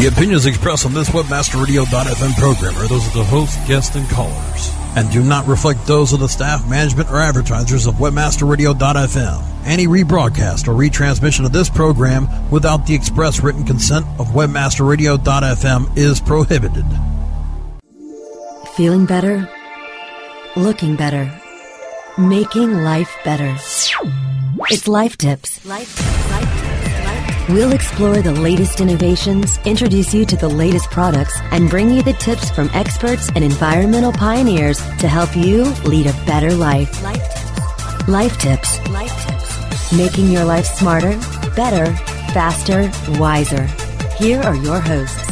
The opinions expressed on this WebmasterRadio.fm program are those of the host, guests, and callers, and do not reflect those of the staff, management, or advertisers of WebmasterRadio.fm. Any rebroadcast or retransmission of this program without the express written consent of WebmasterRadio.fm is prohibited. Feeling better? Looking better? Making life better. It's Life Tips. Life Life Tips. We'll explore the latest innovations, introduce you to the latest products, and bring you the tips from experts and environmental pioneers to help you lead a better life. Life Tips. Life Tips. Life Tips. Making your life smarter, better, faster, wiser. Here are your hosts.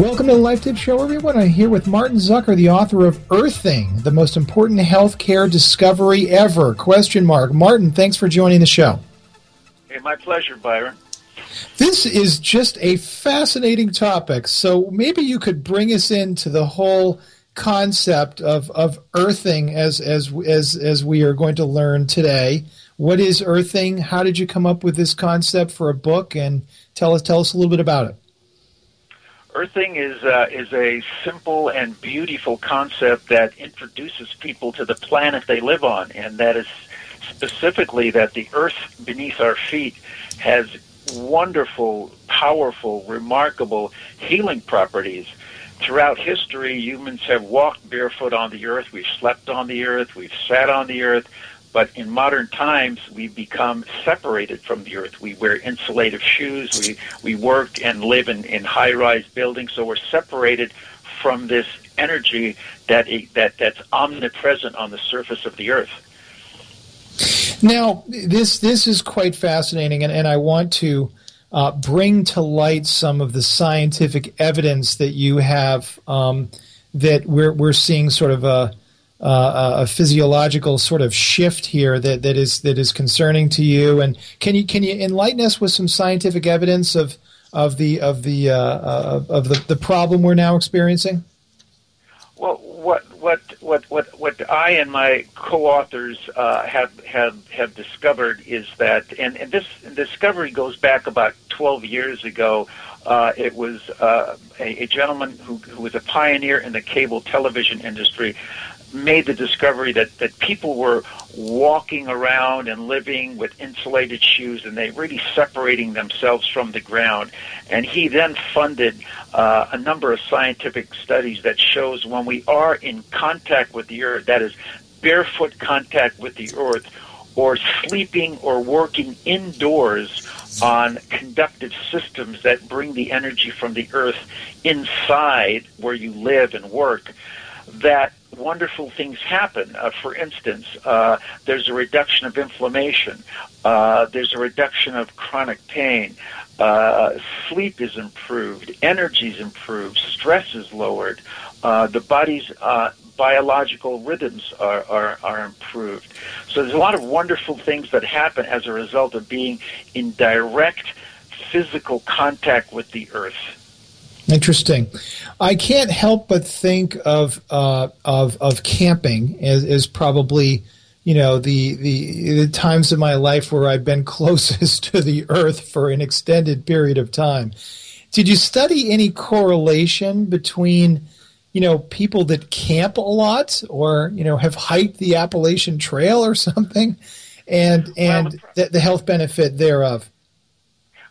Welcome to the Life Tips Show, everyone. I'm here with Martin Zucker, the author of Earthing, the most important healthcare discovery ever. Question mark. Martin, thanks for joining the show. Hey, my pleasure, Byron. This is just a fascinating topic. So maybe you could bring us into the whole concept of, of earthing as, as, as, as we are going to learn today. What is earthing? How did you come up with this concept for a book? And tell us, tell us a little bit about it. Earthing is uh, is a simple and beautiful concept that introduces people to the planet they live on, and that is specifically that the earth beneath our feet has wonderful, powerful, remarkable healing properties. Throughout history, humans have walked barefoot on the earth, we've slept on the earth, we've sat on the earth, but in modern times, we've become separated from the earth. We wear insulative shoes, we, we work and live in, in high rise buildings, so we're separated from this energy that, that, that's omnipresent on the surface of the earth. Now, this this is quite fascinating, and, and I want to uh, bring to light some of the scientific evidence that you have um, that we're we're seeing sort of a, a, a physiological sort of shift here that, that is that is concerning to you. And can you can you enlighten us with some scientific evidence of of the of the uh, uh, of the, the problem we're now experiencing? Well, what what what what I and my co-authors uh, have have have discovered is that, and, and this discovery goes back about 12 years ago. Uh, it was uh, a, a gentleman who, who was a pioneer in the cable television industry made the discovery that, that people were walking around and living with insulated shoes and they really separating themselves from the ground. And he then funded uh, a number of scientific studies that shows when we are in contact with the earth, that is barefoot contact with the earth, or sleeping or working indoors on conductive systems that bring the energy from the earth inside where you live and work, that wonderful things happen. Uh, for instance, uh, there's a reduction of inflammation. Uh, there's a reduction of chronic pain. Uh, sleep is improved. Energy is improved. Stress is lowered. Uh, the body's uh, biological rhythms are, are, are improved. So there's a lot of wonderful things that happen as a result of being in direct physical contact with the earth. Interesting. I can't help but think of uh, of of camping as, as probably you know the, the the times of my life where I've been closest to the earth for an extended period of time. Did you study any correlation between you know people that camp a lot or you know have hiked the Appalachian Trail or something, and and the, the health benefit thereof?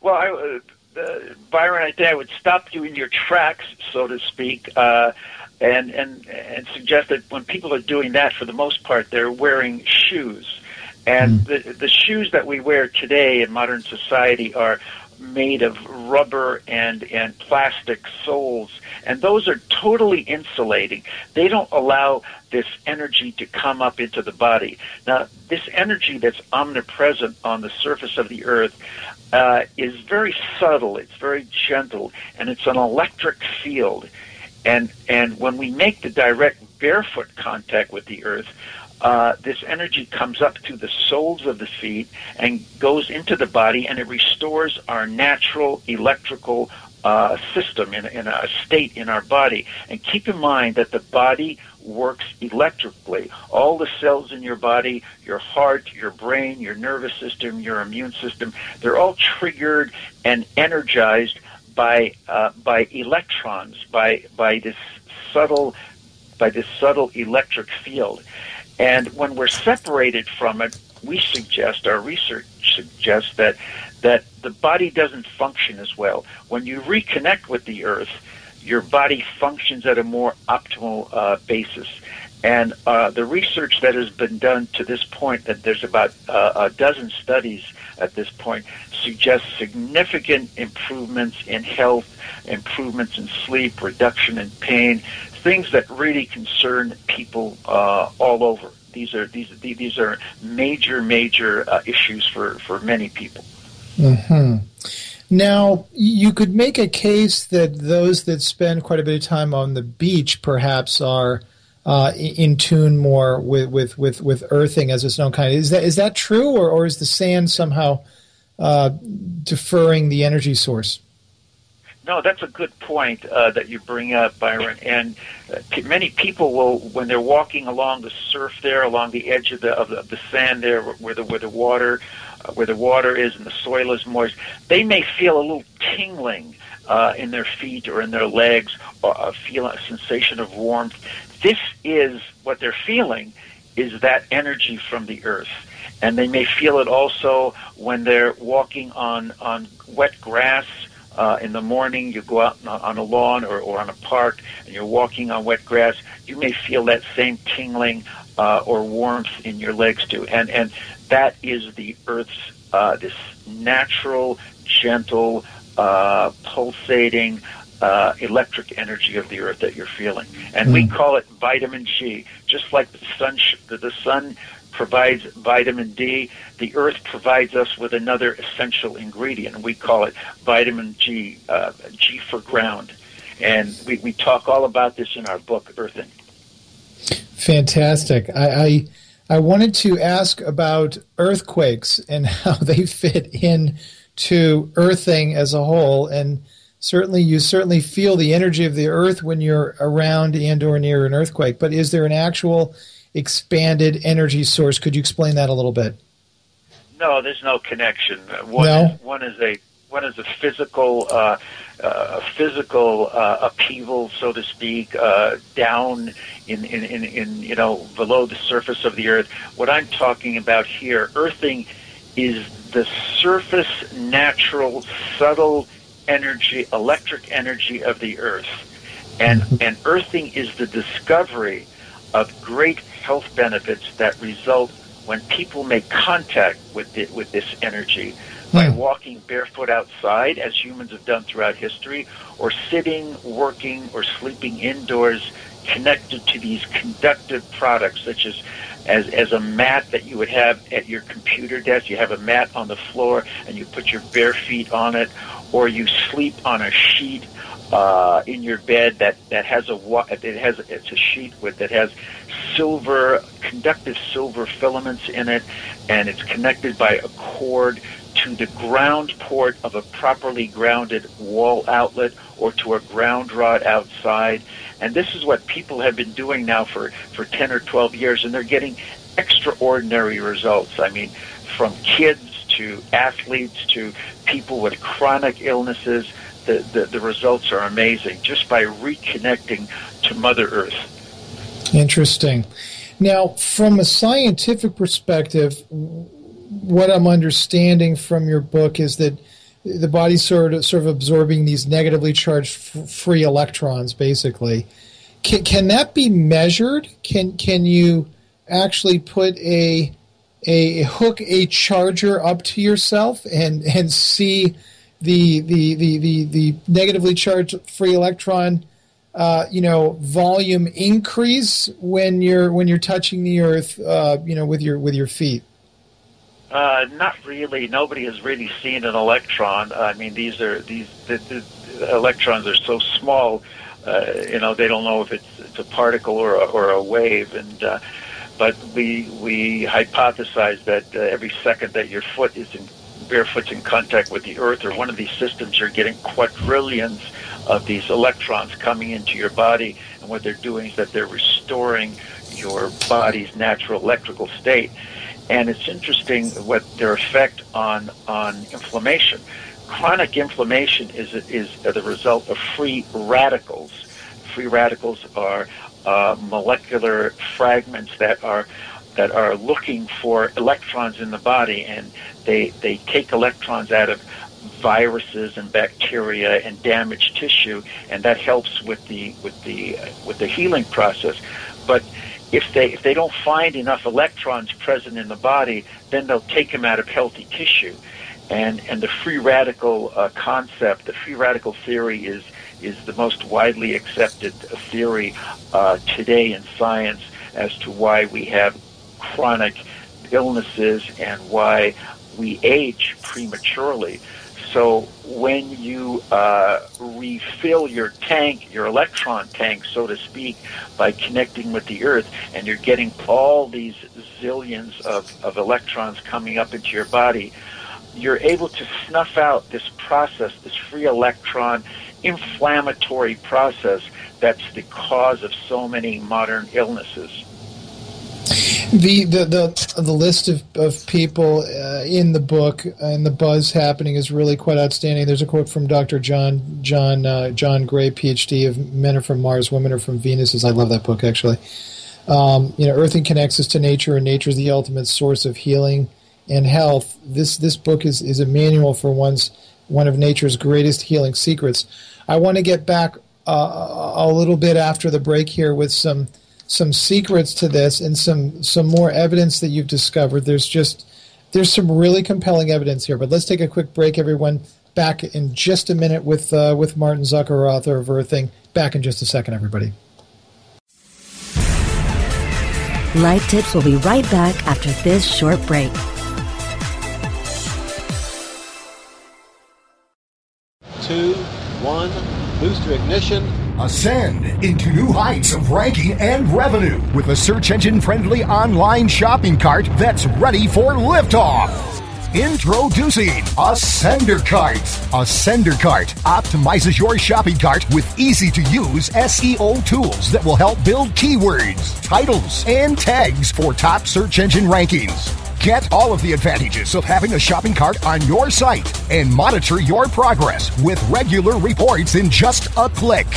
Well, I, uh, uh, Byron, I think I would stop you in your tracks, so to speak, uh, and and and suggest that when people are doing that, for the most part, they're wearing shoes, and mm. the the shoes that we wear today in modern society are made of rubber and and plastic soles and those are totally insulating. They don't allow this energy to come up into the body. Now this energy that's omnipresent on the surface of the earth uh, is very subtle, it's very gentle, and it's an electric field. And, and when we make the direct barefoot contact with the earth, uh, this energy comes up to the soles of the feet and goes into the body, and it restores our natural electrical uh, system, in, in a state in our body. And keep in mind that the body works electrically. All the cells in your body, your heart, your brain, your nervous system, your immune system, they're all triggered and energized by uh, by electrons, by by this subtle by this subtle electric field. And when we're separated from it, we suggest our research suggests that that the body doesn't function as well. When you reconnect with the earth, your body functions at a more optimal uh, basis. And uh, the research that has been done to this point, that there's about uh, a dozen studies at this point, suggests significant improvements in health, improvements in sleep, reduction in pain, things that really concern people uh, all over. These are these these are major major uh, issues for for many people. Hmm. Now, you could make a case that those that spend quite a bit of time on the beach perhaps are uh, in tune more with, with, with, with earthing as its own kind. Is that is that true, or, or is the sand somehow uh, deferring the energy source? No, that's a good point uh, that you bring up, Byron. And uh, p- many people will, when they're walking along the surf there, along the edge of the of the, of the sand there, where the where the water uh, where the water is and the soil is moist, they may feel a little tingling uh, in their feet or in their legs, or uh, feel a sensation of warmth. This is what they're feeling is that energy from the earth. And they may feel it also when they're walking on, on wet grass uh, in the morning, you go out on a lawn or, or on a park and you're walking on wet grass, you may feel that same tingling uh, or warmth in your legs too. And, and that is the Earth's, uh, this natural, gentle, uh, pulsating, uh, electric energy of the earth that you're feeling, and mm. we hmm. call it vitamin G. Just like the sun, sh- the sun provides vitamin D, the earth provides us with another essential ingredient, we call it vitamin G. Uh, G for ground, and we, we talk all about this in our book, Earthing. Fantastic. I, I I wanted to ask about earthquakes and how they fit in to earthing as a whole and certainly you certainly feel the energy of the earth when you're around and or near an earthquake but is there an actual expanded energy source could you explain that a little bit no there's no connection one, no? one is a one is a physical uh, uh, physical uh, upheaval, so to speak, uh, down in, in, in, in, you know, below the surface of the earth. What I'm talking about here, earthing is the surface natural subtle energy, electric energy of the earth. And, mm-hmm. and earthing is the discovery of great health benefits that result when people make contact with it, with this energy by hmm. walking barefoot outside, as humans have done throughout history, or sitting, working, or sleeping indoors, connected to these conductive products, such as as, as a mat that you would have at your computer desk. You have a mat on the floor, and you put your bare feet on it, or you sleep on a sheet uh, in your bed that that has a it has it's a sheet with that has silver conductive silver filaments in it, and it's connected by a cord to the ground port of a properly grounded wall outlet or to a ground rod outside. And this is what people have been doing now for, for 10 or 12 years, and they're getting extraordinary results. I mean, from kids to athletes to people with chronic illnesses, the, the, the results are amazing just by reconnecting to Mother Earth. Interesting. Now, from a scientific perspective, what I'm understanding from your book is that the body's sort of sort of absorbing these negatively charged f- free electrons, basically. Can, can that be measured? Can can you actually put a a hook a charger up to yourself and and see the the the the, the negatively charged free electron uh, you know volume increase when you're when you're touching the earth uh, you know with your with your feet uh, not really. Nobody has really seen an electron. I mean, these are these the, the electrons are so small. Uh, you know, they don't know if it's it's a particle or a, or a wave. And uh, but we we hypothesize that every second that your foot is in, barefoot's in contact with the earth or one of these systems, you're getting quadrillions of these electrons coming into your body. And what they're doing is that they're restoring your body's natural electrical state. And it's interesting what their effect on, on inflammation. Chronic inflammation is, is the result of free radicals. Free radicals are uh, molecular fragments that are that are looking for electrons in the body, and they they take electrons out of viruses and bacteria and damaged tissue, and that helps with the with the with the healing process. But if they if they don't find enough electrons present in the body, then they'll take them out of healthy tissue. And and the free radical uh, concept, the free radical theory is is the most widely accepted theory uh, today in science as to why we have chronic illnesses and why we age prematurely. So when you uh, refill your tank, your electron tank, so to speak, by connecting with the Earth, and you're getting all these zillions of, of electrons coming up into your body, you're able to snuff out this process, this free electron inflammatory process that's the cause of so many modern illnesses. The the the, the list of, of people uh, in the book and the buzz happening is really quite outstanding. There's a quote from Dr. John John uh, John Gray, PhD of Men Are From Mars, Women Are From Venus. I love that book actually. Um, you know, Earthing connects us to nature, and nature is the ultimate source of healing and health. This this book is is a manual for one's one of nature's greatest healing secrets. I want to get back uh, a little bit after the break here with some some secrets to this and some some more evidence that you've discovered. There's just there's some really compelling evidence here. But let's take a quick break, everyone. Back in just a minute with uh, with Martin Zucker, author of Earthing. Back in just a second, everybody. Life Tips will be right back after this short break. Two, one, booster ignition. Ascend into new heights of ranking and revenue with a search engine friendly online shopping cart that's ready for liftoff. Introducing Ascender Cart. Ascender Cart optimizes your shopping cart with easy to use SEO tools that will help build keywords, titles, and tags for top search engine rankings. Get all of the advantages of having a shopping cart on your site and monitor your progress with regular reports in just a click.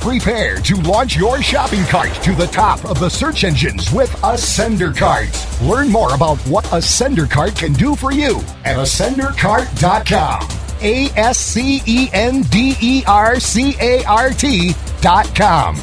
Prepare to launch your shopping cart to the top of the search engines with Ascender Cart. Learn more about what Ascender Cart can do for you at ascendercart.com. A S C E N D E R C A R T.com.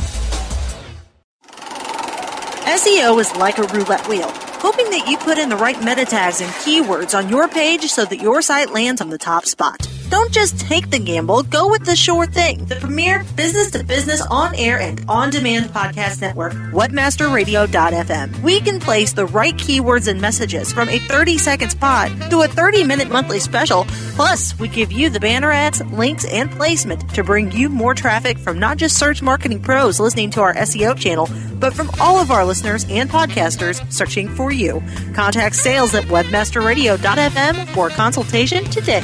SEO is like a roulette wheel hoping that you put in the right meta tags and keywords on your page so that your site lands on the top spot. Don't just take the gamble, go with the sure thing. The premier business to business on air and on demand podcast network, webmasterradio.fm. We can place the right keywords and messages from a 30 second spot to a 30 minute monthly special. Plus, we give you the banner ads, links, and placement to bring you more traffic from not just search marketing pros listening to our SEO channel, but from all of our listeners and podcasters searching for you. Contact sales at webmasterradio.fm for consultation today.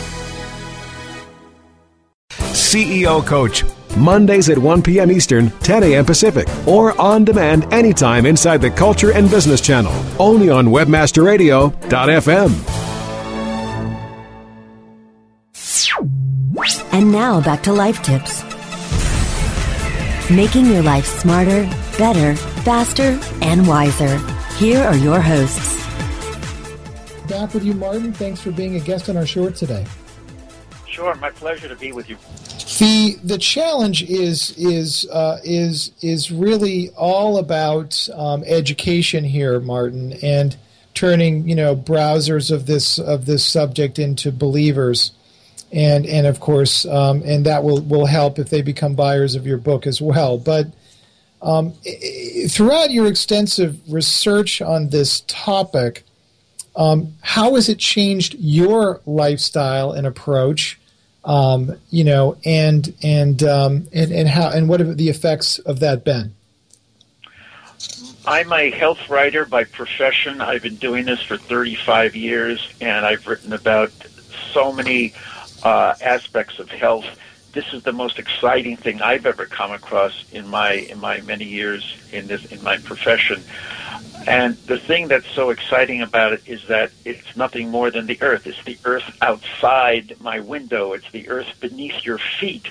CEO Coach. Mondays at 1 p.m. Eastern, 10 a.m. Pacific, or on demand anytime inside the Culture and Business Channel, only on WebmasterRadio.fm. And now back to life tips. Making your life smarter, better, faster, and wiser. Here are your hosts. Back with you, Martin. Thanks for being a guest on our show today. Sure, my pleasure to be with you. The the challenge is is uh, is is really all about um, education here, Martin. And turning you know browsers of this of this subject into believers and and of course um, and that will will help if they become buyers of your book as well but um, throughout your extensive research on this topic um, how has it changed your lifestyle and approach um, you know and and um, and and how and what have the effects of that been I'm a health writer by profession. I've been doing this for 35 years, and I've written about so many uh, aspects of health. This is the most exciting thing I've ever come across in my in my many years in this in my profession. And the thing that's so exciting about it is that it's nothing more than the earth. It's the earth outside my window. It's the earth beneath your feet.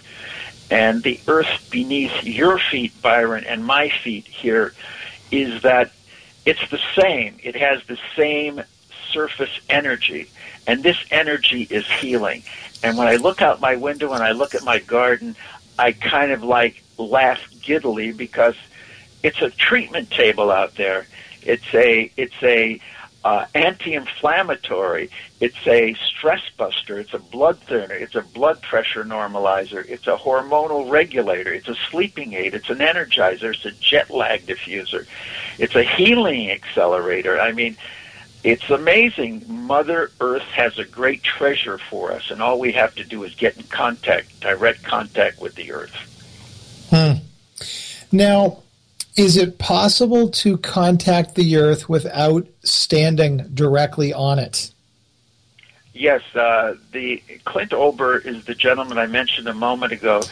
And the earth beneath your feet, Byron, and my feet here is that it's the same. It has the same surface energy. And this energy is healing. And when I look out my window and I look at my garden, I kind of like laugh giddily because it's a treatment table out there. It's a it's a uh, anti-inflammatory. It's a stress buster. It's a blood thinner. It's a blood pressure normalizer. It's a hormonal regulator. It's a sleeping aid. It's an energizer. It's a jet lag diffuser. It's a healing accelerator. I mean, it's amazing. Mother Earth has a great treasure for us, and all we have to do is get in contact, direct contact with the Earth. Hmm. Now, is it possible to contact the Earth without standing directly on it? Yes, uh, the Clint Ober is the gentleman I mentioned a moment ago,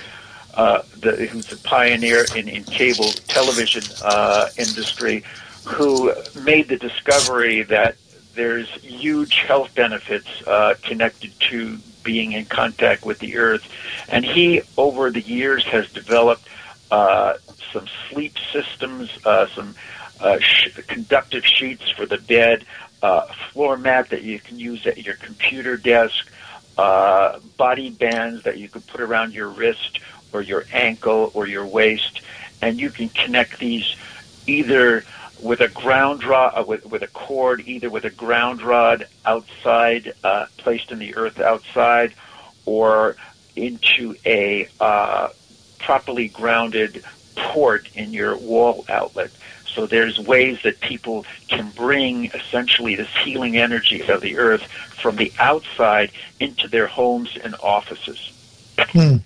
uh, the, who's a pioneer in, in cable television uh, industry, who made the discovery that there's huge health benefits uh, connected to being in contact with the earth, and he over the years has developed uh, some sleep systems, uh, some uh, sh- conductive sheets for the bed, uh, floor mat that you can use at your computer desk, uh, body bands that you can put around your wrist or your ankle or your waist, and you can connect these either with a ground rod, uh, with, with a cord, either with a ground rod outside, uh, placed in the earth outside, or into a uh, properly grounded port in your wall outlet. So there's ways that people can bring essentially this healing energy of the earth from the outside into their homes and offices. Hmm.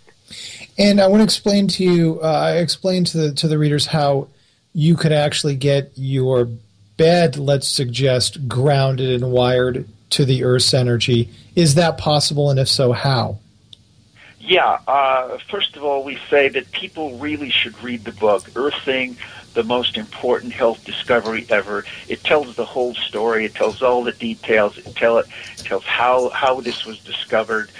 And I want to explain to you, uh, explain to the to the readers how you could actually get your bed, let's suggest, grounded and wired to the Earth's energy. Is that possible, and if so, how? Yeah. Uh, first of all, we say that people really should read the book, Earthing, the most important health discovery ever. It tells the whole story. It tells all the details. It, tell, it tells how, how this was discovered,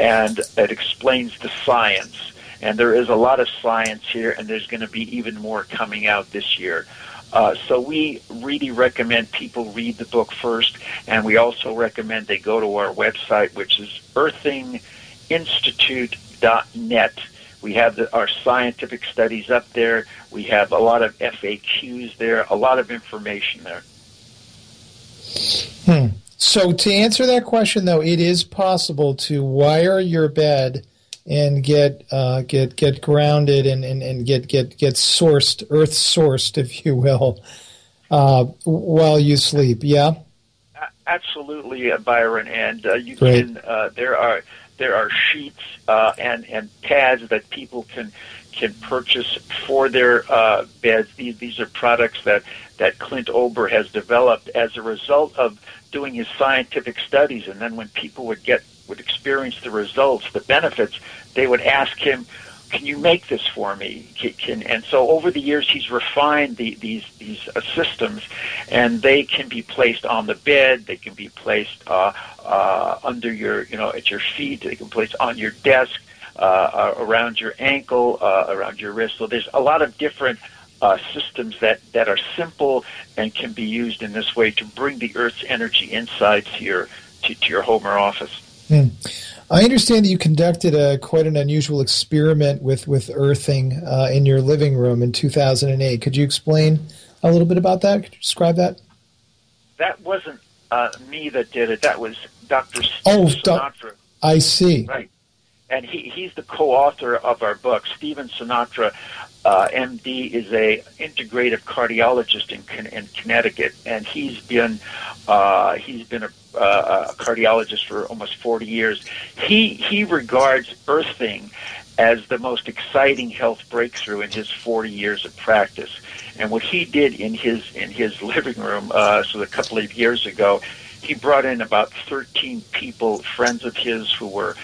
and it explains the science. And there is a lot of science here, and there's going to be even more coming out this year. Uh, so we really recommend people read the book first, and we also recommend they go to our website, which is Earthing institute.net. We have the, our scientific studies up there. We have a lot of FAQs there, a lot of information there. Hmm. So, to answer that question, though, it is possible to wire your bed and get uh, get get grounded and, and, and get get get sourced, earth sourced, if you will, uh, while you sleep. Yeah. Absolutely, uh, Byron, and uh, you Great. can. Uh, there are there are sheets uh, and and pads that people can can purchase for their uh, beds. These these are products that that Clint Ober has developed as a result of doing his scientific studies. And then when people would get would experience the results, the benefits, they would ask him, can you make this for me? Can, and so over the years, he's refined the, these these uh, systems, and they can be placed on the bed. They can be placed uh, uh, under your, you know, at your feet. They can be placed on your desk, uh, uh, around your ankle, uh, around your wrist. So there's a lot of different systems that, that are simple and can be used in this way to bring the Earth's energy inside to your to, to your home or office. Mm. I understand that you conducted a quite an unusual experiment with with earthing uh, in your living room in 2008. Could you explain a little bit about that? Could you describe that? that wasn't uh, me that did it. That was Dr. Oh, Sinatra. I see. Right. And he, he's the co-author of our book. Stephen Sinatra, uh, MD, is a integrative cardiologist in, in Connecticut, and he's been uh, he's been a, uh, a cardiologist for almost 40 years. He he regards earthing as the most exciting health breakthrough in his 40 years of practice. And what he did in his in his living room, uh, so a couple of years ago, he brought in about 13 people, friends of his who were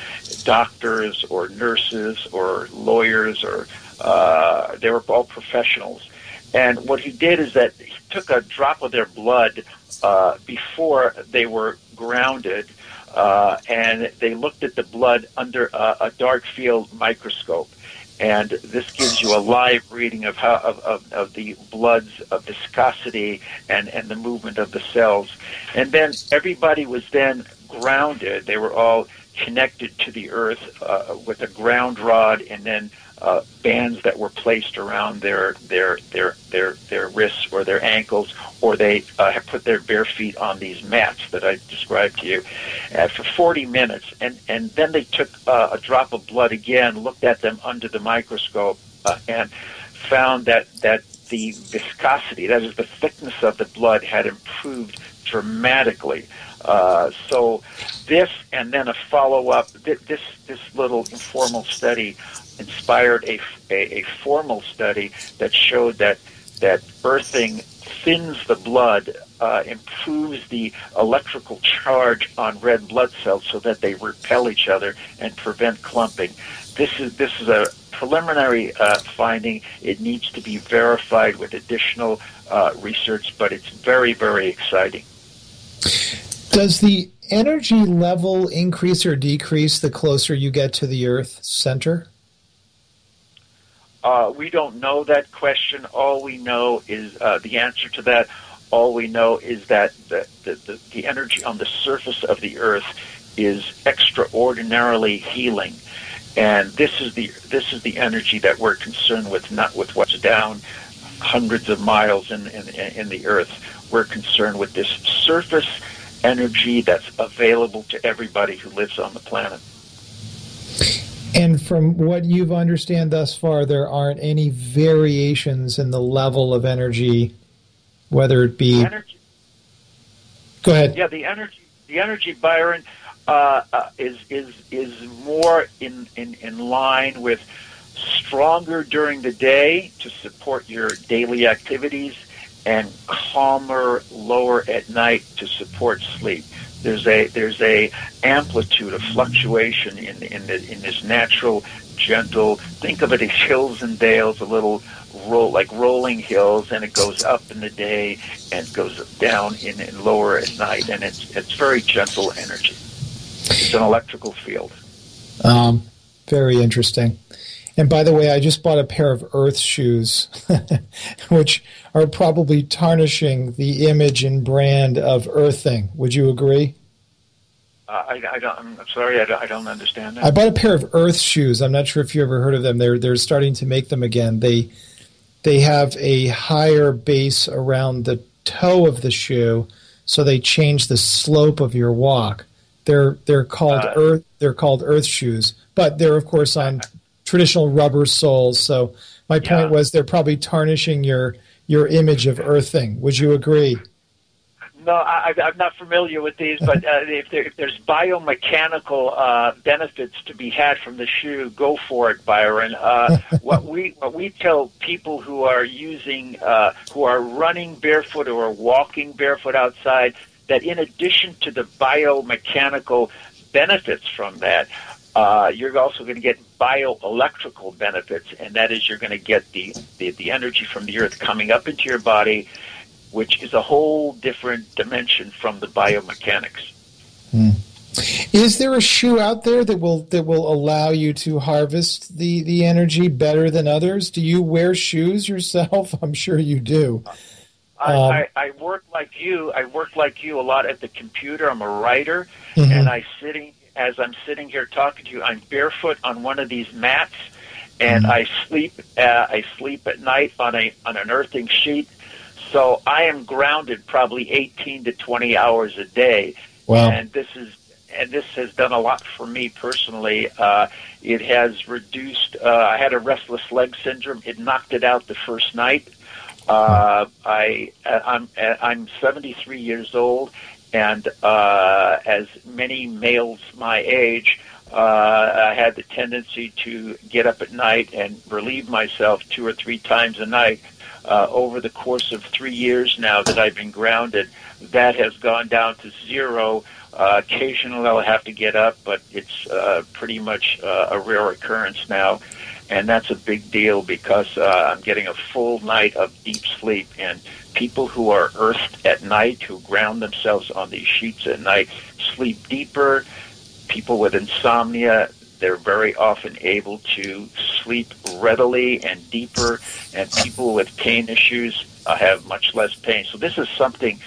doctors or nurses or lawyers or uh, they were all professionals. And what he did is that he took a drop of their blood uh, before they were grounded, uh, and they looked at the blood under a, a dark field microscope and this gives you a live reading of how of, of, of the blood's of viscosity and, and the movement of the cells. And then everybody was then grounded. They were all connected to the earth uh, with a ground rod and then uh, bands that were placed around their their their their their wrists or their ankles, or they uh, have put their bare feet on these mats that I described to you uh, for 40 minutes, and and then they took uh, a drop of blood again, looked at them under the microscope, uh, and found that that the viscosity, that is the thickness of the blood, had improved dramatically. Uh, so this and then a follow up. This this little informal study inspired a, a, a formal study that showed that that earthing thins the blood, uh, improves the electrical charge on red blood cells so that they repel each other and prevent clumping. This is this is a preliminary uh, finding. It needs to be verified with additional uh, research, but it's very very exciting. Does the energy level increase or decrease the closer you get to the Earth center? Uh, we don't know that question. All we know is uh, the answer to that. All we know is that the, the, the, energy on the surface of the Earth is extraordinarily healing, and this is the this is the energy that we're concerned with, not with what's down hundreds of miles in in, in the Earth. We're concerned with this surface energy that's available to everybody who lives on the planet. And from what you've understand thus far, there aren't any variations in the level of energy, whether it be. Energy. Go ahead. Yeah, the energy, the energy, Byron, uh, uh, is is is more in, in in line with stronger during the day to support your daily activities, and calmer, lower at night to support sleep. There's a there's a amplitude of fluctuation in in, the, in this natural, gentle. Think of it as hills and dales, a little roll like rolling hills, and it goes up in the day and goes down in, in lower at night, and it's it's very gentle energy. It's an electrical field. Um, very interesting. And by the way, I just bought a pair of Earth shoes, which are probably tarnishing the image and brand of Earthing. Would you agree? Uh, I, I, don't, I'm sorry, I don't, I don't, understand that. I bought a pair of Earth shoes. I'm not sure if you ever heard of them. They're they're starting to make them again. They they have a higher base around the toe of the shoe, so they change the slope of your walk. They're they're called uh, Earth. They're called Earth shoes, but they're of course on traditional rubber soles. So my point yeah. was they're probably tarnishing your your image of earthing. Would you agree? No, I, am not familiar with these, but uh, if, there, if, there's biomechanical uh, benefits to be had from the shoe, go for it, Byron. Uh, what we what we tell people who are using uh, who are running barefoot or walking barefoot outside that in addition to the biomechanical benefits from that, uh, you're also going to get bioelectrical benefits, and that is you're going to get the, the, the energy from the earth coming up into your body, which is a whole different dimension from the biomechanics. Hmm. Is there a shoe out there that will that will allow you to harvest the, the energy better than others? Do you wear shoes yourself? I'm sure you do. I, um, I, I work like you. I work like you a lot at the computer. I'm a writer, mm-hmm. and I sitting as I'm sitting here talking to you, I'm barefoot on one of these mats, and mm-hmm. I sleep. Uh, I sleep at night on a on an earthing sheet, So I am grounded probably 18 to 20 hours a day. Wow. And this is and this has done a lot for me personally. Uh, it has reduced. Uh, I had a restless leg syndrome. It knocked it out the first night. Uh, I I'm I'm 73 years old, and uh, as many males my age, uh, I had the tendency to get up at night and relieve myself two or three times a night. Uh, over the course of three years now that I've been grounded, that has gone down to zero. Uh, occasionally I'll have to get up, but it's uh, pretty much uh, a rare occurrence now. And that's a big deal because uh, I'm getting a full night of deep sleep. And people who are earthed at night, who ground themselves on these sheets at night, sleep deeper. People with insomnia, they're very often able to sleep readily and deeper. And people with pain issues uh, have much less pain. So this is something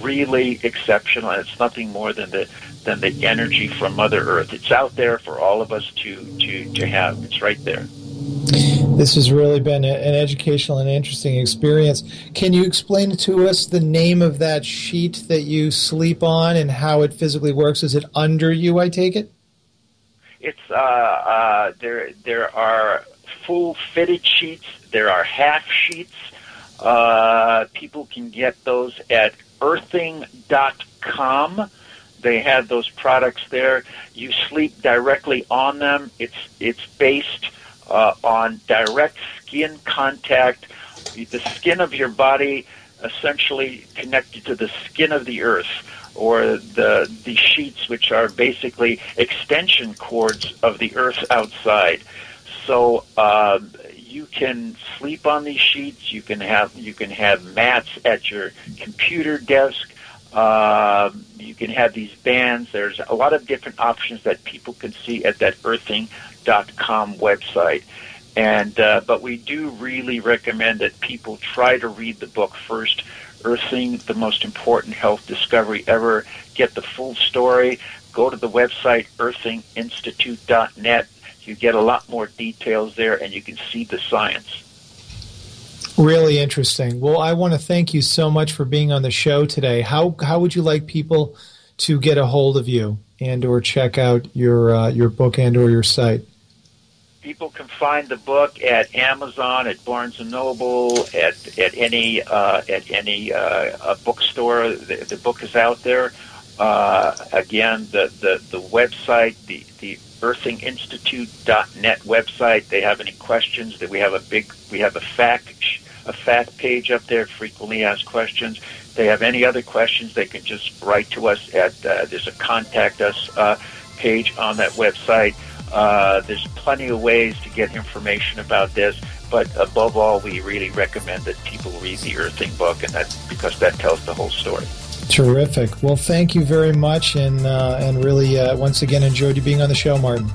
really exceptional. And it's nothing more than the than the energy from Mother Earth. It's out there for all of us to to to have. It's right there. This has really been a, an educational and interesting experience. Can you explain to us the name of that sheet that you sleep on and how it physically works? Is it under you? I take it. It's uh, uh, there. There are full fitted sheets. There are half sheets. Uh, people can get those at earthing.com. They have those products there. You sleep directly on them. It's it's based uh, on direct skin contact. The skin of your body essentially connected to the skin of the earth or the the sheets which are basically extension cords of the earth outside. So uh, you can sleep on these sheets. You can have you can have mats at your computer desk. Uh, you can have these bands. There's a lot of different options that people can see at that earthing.com website. And uh, but we do really recommend that people try to read the book first. Earthing, the most important health discovery ever. Get the full story. Go to the website earthinginstitute.net you get a lot more details there and you can see the science. Really interesting. Well, I want to thank you so much for being on the show today. How how would you like people to get a hold of you and or check out your uh, your book and or your site? People can find the book at Amazon, at Barnes and Noble, at at any uh, at any uh, bookstore. The, the, book is out there. Uh, again, the, the the website, the the earthinginstitute.net website. They have any questions that we have a big we have a fact a fact page up there, frequently asked questions. they have any other questions, they can just write to us at uh, there's a contact us uh, page on that website. Uh, there's plenty of ways to get information about this, but above all, we really recommend that people read the Earthing book, and that because that tells the whole story. Terrific. Well, thank you very much, and uh, and really uh, once again enjoyed you being on the show, Martin.